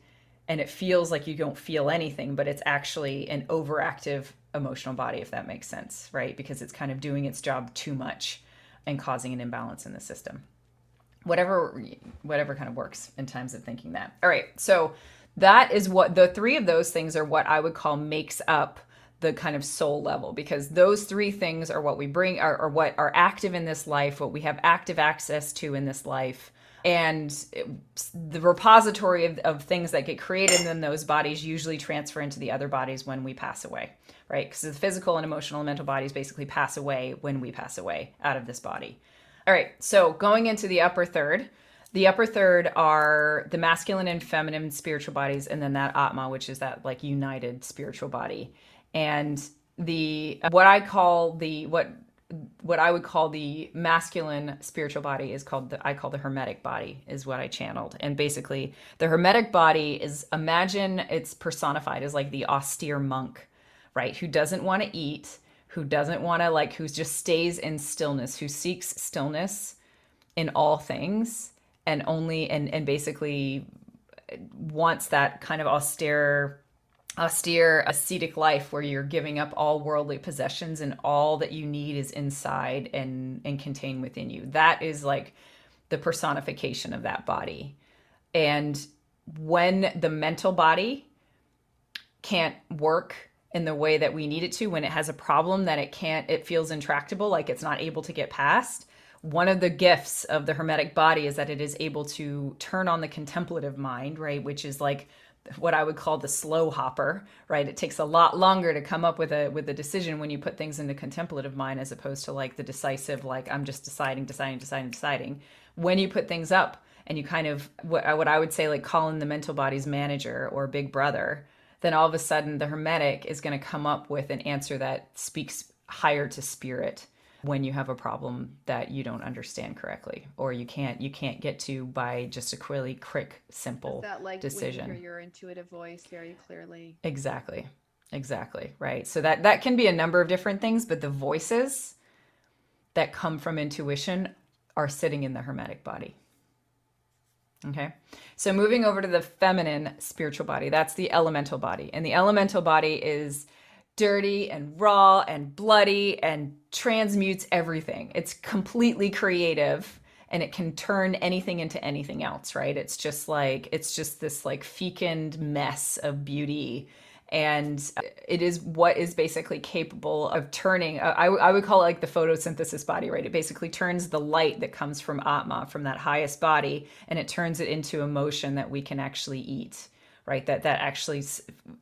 and it feels like you don't feel anything but it's actually an overactive emotional body if that makes sense right because it's kind of doing its job too much and causing an imbalance in the system. Whatever whatever kind of works in times of thinking that. All right so that is what the three of those things are what i would call makes up the kind of soul level because those three things are what we bring are, are what are active in this life what we have active access to in this life and the repository of, of things that get created in those bodies usually transfer into the other bodies when we pass away right because the physical and emotional and mental bodies basically pass away when we pass away out of this body all right so going into the upper third The upper third are the masculine and feminine spiritual bodies, and then that Atma, which is that like united spiritual body. And the what I call the what what I would call the masculine spiritual body is called the I call the hermetic body is what I channeled. And basically the hermetic body is imagine it's personified as like the austere monk, right? Who doesn't want to eat, who doesn't want to like who just stays in stillness, who seeks stillness in all things and only and and basically uh, wants that kind of austere austere ascetic life where you're giving up all worldly possessions and all that you need is inside and and contained within you that is like the personification of that body and when the mental body can't work in the way that we need it to when it has a problem that it can't it feels intractable like it's not able to get past one of the gifts of the hermetic body is that it is able to turn on the contemplative mind right which is like what I would call the slow hopper, right? It takes a lot longer to come up with a with a decision when you put things into contemplative mind as opposed to like the decisive like I'm just deciding, deciding, deciding, deciding. When you put things up and you kind of what what I would say like call in the mental body's manager or big brother, then all of a sudden the hermetic is going to come up with an answer that speaks higher to spirit when you have a problem that you don't understand correctly or you can't you can't get to by just a really quick simple that like decision you your intuitive voice very clearly? Exactly. Exactly right. So that that can be a number of different things but the voices that come from intuition are sitting in the hermetic body okay so moving over to the feminine spiritual body that's the elemental body and the elemental body is dirty and raw and bloody and transmutes everything. It's completely creative and it can turn anything into anything else, right? It's just like it's just this like fecund mess of beauty and uh, it is what is basically capable of turning uh, I, I would call it like the photosynthesis body right? It basically turns the light that comes from atma from that highest body and it turns it into emotion that we can actually eat right? That that actually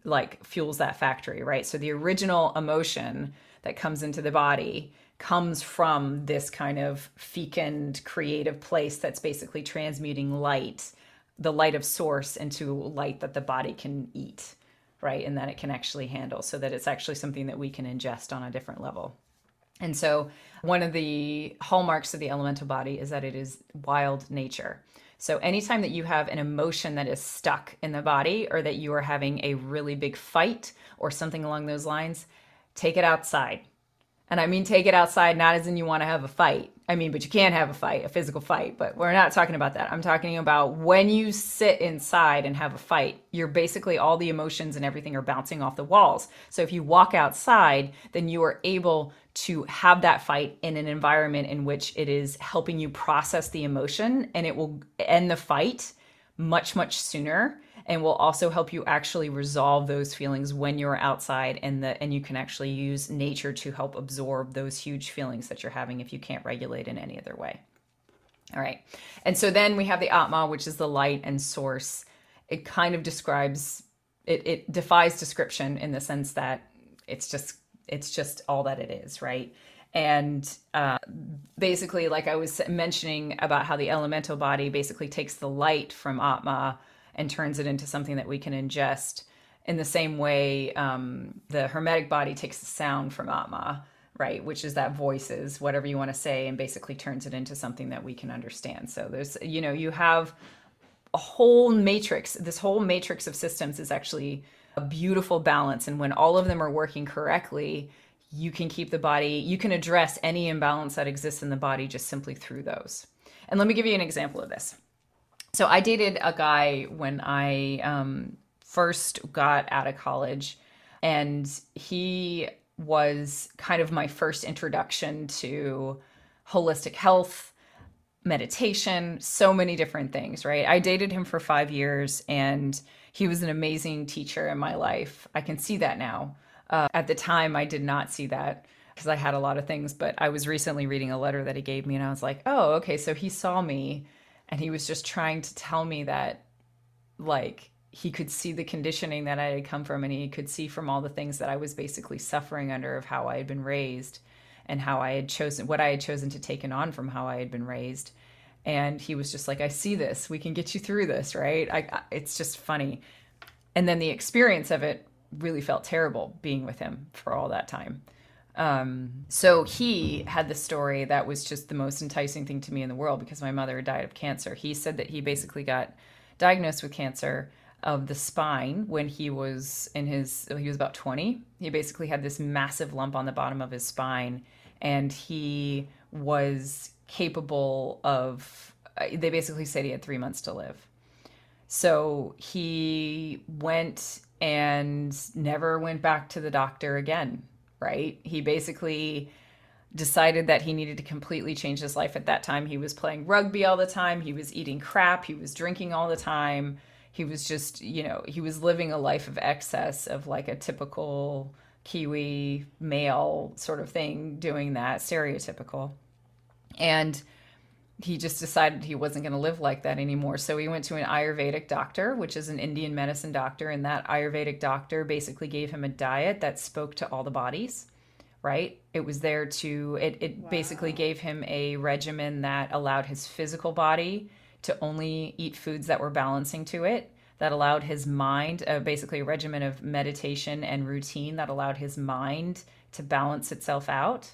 like fuels that factory right? So the original emotion that comes into the body comes from this kind of fecund creative place that's basically transmuting light the light of source into light that the body can eat right and that it can actually handle so that it's actually something that we can ingest on a different level and so one of the hallmarks of the elemental body is that it is wild nature so, anytime that you have an emotion that is stuck in the body or that you are having a really big fight or something along those lines, take it outside. And I mean, take it outside, not as in you want to have a fight. I mean, but you can't have a fight, a physical fight, but we're not talking about that. I'm talking about when you sit inside and have a fight, you're basically all the emotions and everything are bouncing off the walls. So if you walk outside, then you are able to have that fight in an environment in which it is helping you process the emotion and it will end the fight much much sooner and will also help you actually resolve those feelings when you're outside and the and you can actually use nature to help absorb those huge feelings that you're having if you can't regulate in any other way. All right. And so then we have the atma which is the light and source. It kind of describes it, it defies description in the sense that it's just it's just all that it is, right? And uh, basically, like I was mentioning about how the elemental body basically takes the light from Atma and turns it into something that we can ingest. In the same way, um, the hermetic body takes the sound from Atma, right? Which is that voices, whatever you want to say, and basically turns it into something that we can understand. So there's, you know, you have a whole matrix. This whole matrix of systems is actually a beautiful balance. And when all of them are working correctly, you can keep the body, you can address any imbalance that exists in the body just simply through those. And let me give you an example of this. So I dated a guy when I um, first got out of college, and he was kind of my first introduction to holistic health, meditation, so many different things, right? I dated him for five years and he was an amazing teacher in my life. I can see that now. Uh, at the time, I did not see that because I had a lot of things, but I was recently reading a letter that he gave me and I was like, oh, okay, so he saw me and he was just trying to tell me that, like, he could see the conditioning that I had come from and he could see from all the things that I was basically suffering under of how I had been raised and how I had chosen what I had chosen to take on from how I had been raised. And he was just like i see this. We can get you through this right? I, it's just funny. And then the experience of it really felt terrible being with him for all that time um, so he had the story that was just the most enticing thing to me in the world because my mother died of cancer. He said that he basically got diagnosed with cancer of the spine when he was in his he was about 20 he basically had this massive lump on the bottom of his spine and he was capable of uh, they basically said he had 3 months to live. So he went and never went back to the doctor again right? He basically decided that he needed to completely change his life at that time. He was playing rugby all the time. He was eating crap. He was drinking all the time. He was just you know he was living a life of excess of like a typical kiwi male sort of thing doing that stereotypical. And he just decided he wasn't going to live like that anymore. So he went to an ayurvedic doctor which is an indian medicine doctor and that ayurvedic doctor basically gave him a diet that spoke to all the bodies right? It was there to it, it wow. basically gave him a regimen that allowed his physical body to only eat foods that were balancing to it that allowed his mind uh, basically a regimen of meditation and routine that allowed his mind to balance itself out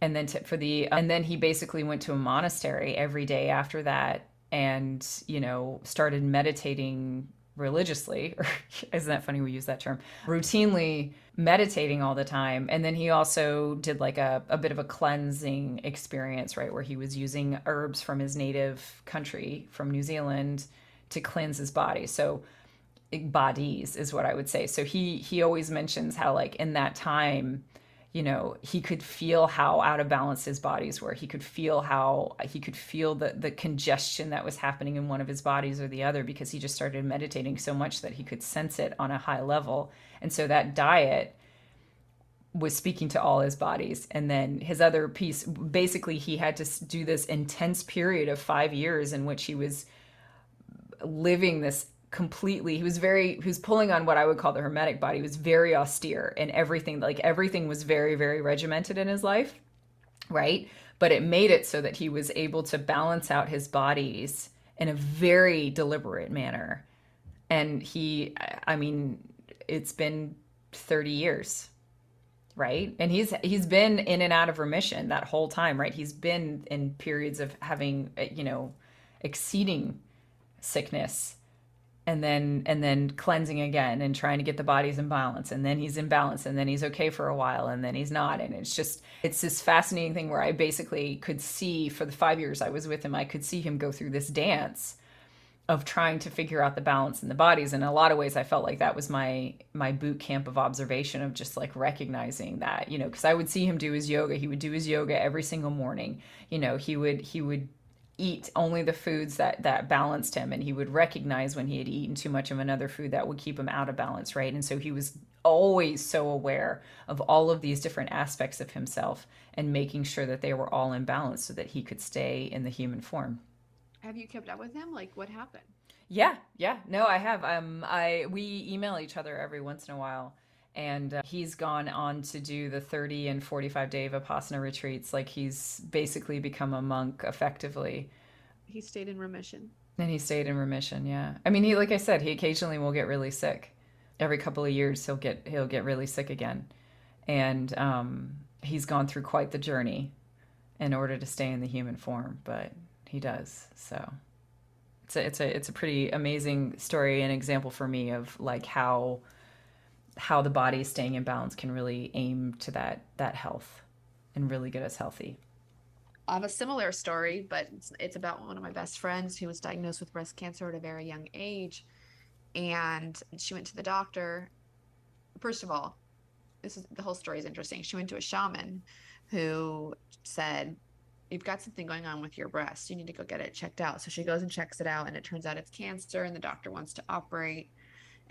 and then to, for the and then he basically went to a monastery every day after that and you know started meditating religiously. Isn't that funny we use that term? Routinely meditating all the time. And then he also did like a, a bit of a cleansing experience right where he was using herbs from his native country from new zealand to cleanse his body. So bodies is what i would say. So he he always mentions how like in that time you know he could feel how out of balance his bodies were. He could feel how he could feel the the congestion that was happening in one of his bodies or the other because he just started meditating so much that he could sense it on a high level. And so that diet was speaking to all his bodies. And then his other piece basically he had to do this intense period of 5 years in which he was living this completely he was very he was pulling on what i would call the hermetic body. He was very austere and everything like everything was very very regimented in his life right? But it made it so that he was able to balance out his bodies in a very deliberate manner. And he i mean it's been 30 years right? And he's he's been in and out of remission that whole time right? He's been in periods of having you know exceeding sickness and then and then cleansing again and trying to get the bodies in balance. And then he's in balance and then he's okay for a while and then he's not. And it's just it's this fascinating thing where i basically could see for the 5 years i was with him i could see him go through this dance of trying to figure out the balance in the bodies. And in a lot of ways i felt like that was my my boot camp of observation of just like recognizing that you know because i would see him do his yoga. He would do his yoga every single morning. You know he would he would eat only the foods that that balanced him and he would recognize when he had eaten too much of another food that would keep him out of balance right? And so he was always so aware of all of these different aspects of himself and making sure that they were all in balance so that he could stay in the human form. Have you kept up with him? Like what happened? Yeah yeah. No i have. Um i we email each other every once in a while and uh, he's gone on to do the 30 and 45 day vipassana retreats. Like he's basically become a monk effectively. He stayed in remission. And he stayed in remission yeah. I mean he like i said he occasionally will get really sick. Every couple of years he'll get he'll get really sick again. And um, he's gone through quite the journey in order to stay in the human form but he does so. It's a it's a it's a pretty amazing story and example for me of like how how the body is staying in balance can really aim to that that health and really get us healthy. I have a similar story, but it's, it's about one of my best friends who was diagnosed with breast cancer at a very young age. And she went to the doctor. First of all, this is the whole story is interesting. She went to a shaman who said, You've got something going on with your breast. You need to go get it checked out. So she goes and checks it out, and it turns out it's cancer, and the doctor wants to operate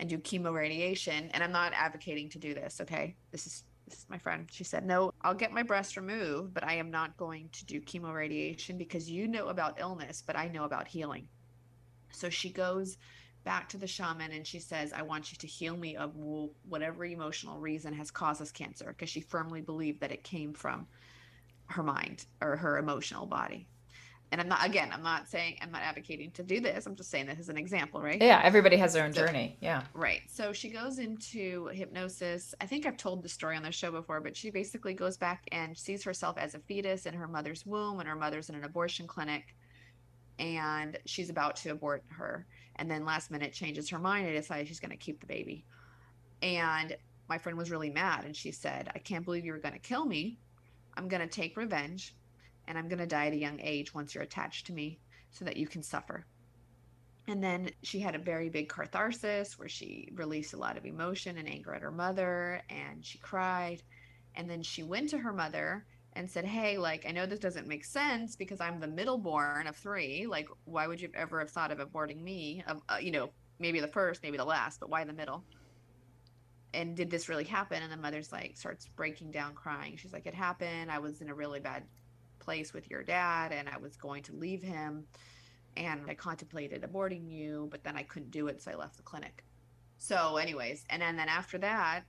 and do chemo radiation. And I'm not advocating to do this. Okay. This is this is my friend. She said, No, I'll get my breast removed, but I am not going to do chemo radiation because you know about illness, but I know about healing. So she goes back to the shaman and she says, I want you to heal me of whatever emotional reason has caused this cancer because she firmly believed that it came from her mind or her emotional body. And I'm not again, I'm not saying I'm not advocating to do this. I'm just saying this as an example, right? Yeah, everybody has their own So- journey. Yeah. Right. So she goes into hypnosis. I think I've told the story on the show before, but she basically goes back and sees herself as a fetus in her mother's womb, and her mother's in an abortion clinic, and she's about to abort her. And then last minute changes her mind and decides she's going to keep the baby. And my friend was really mad, and she said, "I can't believe you were going to kill me. I'm going to take revenge, and I'm going to die at a young age once you're attached to me, so that you can suffer." And then she had a very big catharsis where she released a lot of emotion and anger at her mother and she cried. And then she went to her mother and said, Hey, like, I know this doesn't make sense because I'm the middle born of three. Like, why would you ever have thought of aborting me? Um, uh, you know, maybe the first, maybe the last, but why the middle? And did this really happen? And the mother's like, starts breaking down crying. She's like, It happened. I was in a really bad place with your dad and I was going to leave him and I contemplated aborting you, but then I couldn't do it, so I left the clinic. So, anyways, and then, then after that,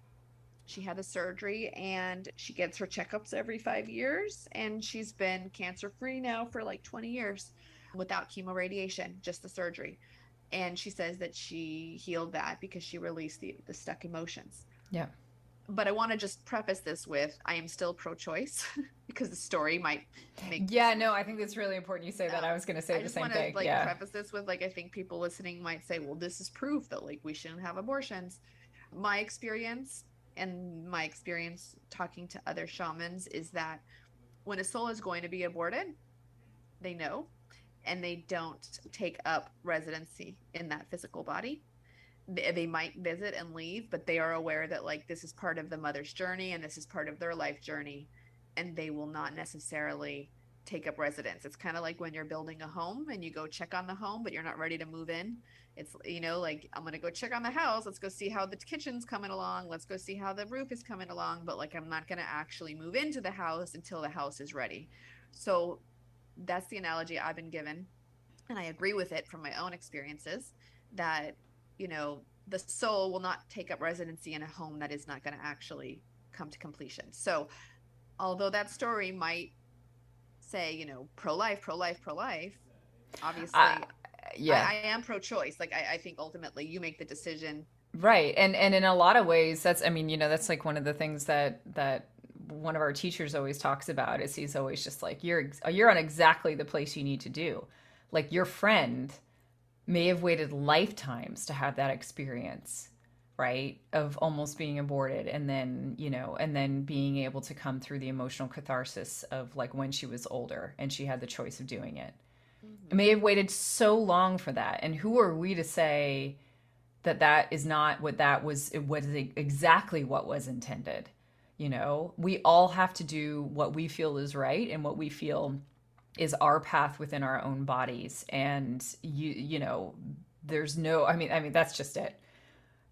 she had the surgery and she gets her checkups every five years, and she's been cancer free now for like 20 years without chemo radiation, just the surgery. And she says that she healed that because she released the, the stuck emotions. Yeah. But I want to just preface this with I am still pro choice because the story might make Yeah, no, I think that's really important you say that. I Um, was going to say I the just same want to thing. like yeah. preface this with like I think people listening might say, well, this is proof that like we shouldn't have abortions. My experience and my experience talking to other shamans is that when a soul is going to be aborted, they know and they don't take up residency in that physical body. They, might visit and leave, but they are aware that like this is part of the mother's journey and this is part of their life journey and they will not necessarily take up residence. It's kind of like when you're building a home and you go check on the home, but you're not ready to move in. It's, you know, like I'm going to go check on the house. Let's go see how the kitchen's coming along. Let's go see how the roof is coming along. But like, I'm not going to actually move into the house until the house is ready. So that's the analogy I've been given. And I agree with it from my own experiences that, you know, the soul will not take up residency in a home that is not going to actually come to completion. So, although that story might say, you know, pro life, pro life, pro life, obviously, Uh, yeah. I, I am pro choice. Like, I, I think ultimately you make the decision. Right. And and in a lot of ways that's I mean, you know, that's like one of the things that that one of our teachers always talks about is he's always just like you're you're on exactly the place you need to do. Like your friend may have waited lifetimes to have that experience, right? Of almost being aborted and then, you know, and then being able to come through the emotional catharsis of like when she was older and she had the choice of doing it. May have waited so long for that. And who are we to say that that is not what that was it was exactly what was intended you know we all have to do what we feel is right and what we feel is our path within our own bodies. And you you know there's no i mean i mean that's just it.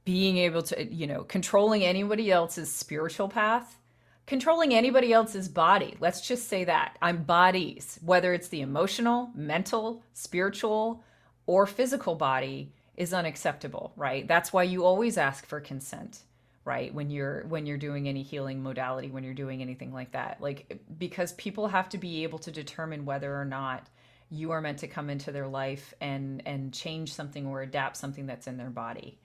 Being able to you know controlling anybody else's spiritual path controlling anybody else's body. Let's just say that. I'm bodies whether it's the emotional mental spiritual or physical body is unacceptable right? That's why you always ask for consent right? When you're when you're doing any healing modality when you're doing anything like that. Like because people have to be able to determine whether or not you are meant to come into their life and and change something or adapt something that's in their body.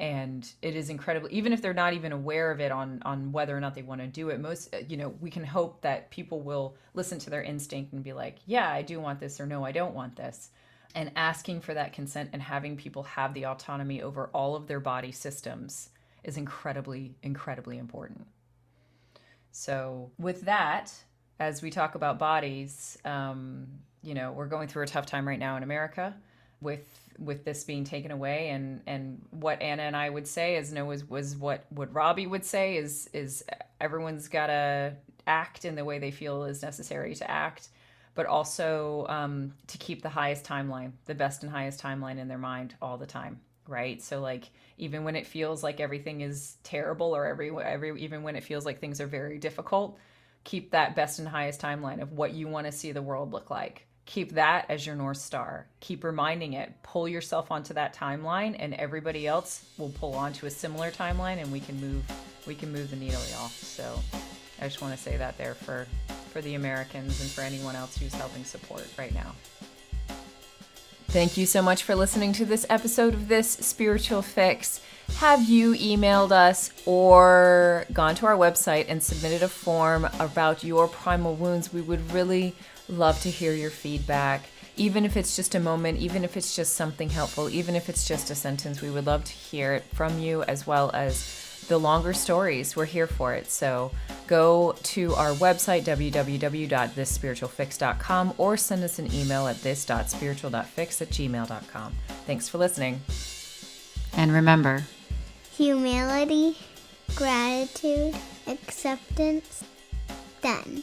And it is incredible even if they're not even aware of it on on whether or not they want to do it most uh, you know we can hope that people will listen to their instinct and be like yeah i do want this or no i don't want this. And asking for that consent and having people have the autonomy over all of their body systems is incredibly incredibly important. So with that as we talk about bodies um, you know we're going through a tough time right now in america with with this being taken away. And and what Anna and I would say is no was was what what Robbie would say is is everyone's got to act in the way they feel is necessary to act but also um, to keep the highest timeline the best and highest timeline in their mind all the time right? So like even when it feels like everything is terrible or every every even when it feels like things are very difficult keep that best and highest timeline of what you want to see the world look like. Keep that as your north star. Keep reminding it. Pull yourself onto that timeline and everybody else will pull onto a similar timeline and we can move we can move the needle y'all. So i just want to say that there for for the Americans and for anyone else who's helping support right now. Thank you so much for listening to this episode of This Spiritual Fix. Have you emailed us or gone to our website and submitted a form about your primal wounds? We would really love to hear your feedback. Even if it's just a moment, even if it's just something helpful, even if it's just a sentence, we would love to hear it from you as well as the longer stories. We're here for it. So go to our website, www.thisspiritualfix.com, or send us an email at this.spiritual.fix at gmail.com. Thanks for listening. And remember, Humility, gratitude, acceptance. Done.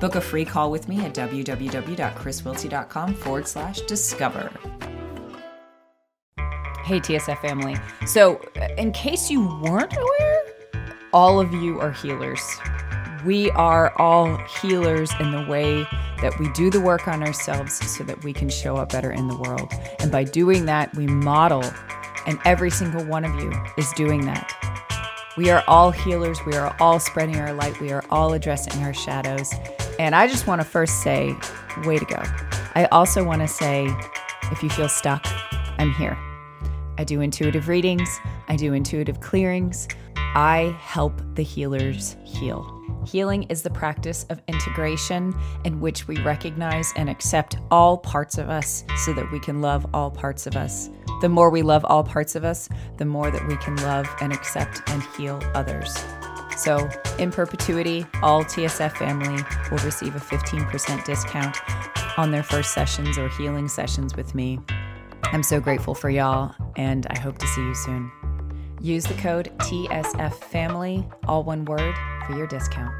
Book a free call with me at www.chriswiltsey.com forward slash discover. Hey, TSF family. So, uh, in case you weren't aware, all of you are healers. We are all healers in the way that we do the work on ourselves so that we can show up better in the world. And by doing that, we model, and every single one of you is doing that. We are all healers. We are all spreading our light. We are all addressing our shadows. And I just want to first say, way to go. I also want to say, if you feel stuck, I'm here. I do intuitive readings, I do intuitive clearings. I help the healers heal. Healing is the practice of integration in which we recognize and accept all parts of us so that we can love all parts of us. The more we love all parts of us, the more that we can love and accept and heal others. So, in perpetuity, all TSF family will receive a 15% discount on their first sessions or healing sessions with me. I'm so grateful for y'all, and I hope to see you soon. Use the code TSF family, all one word, for your discount.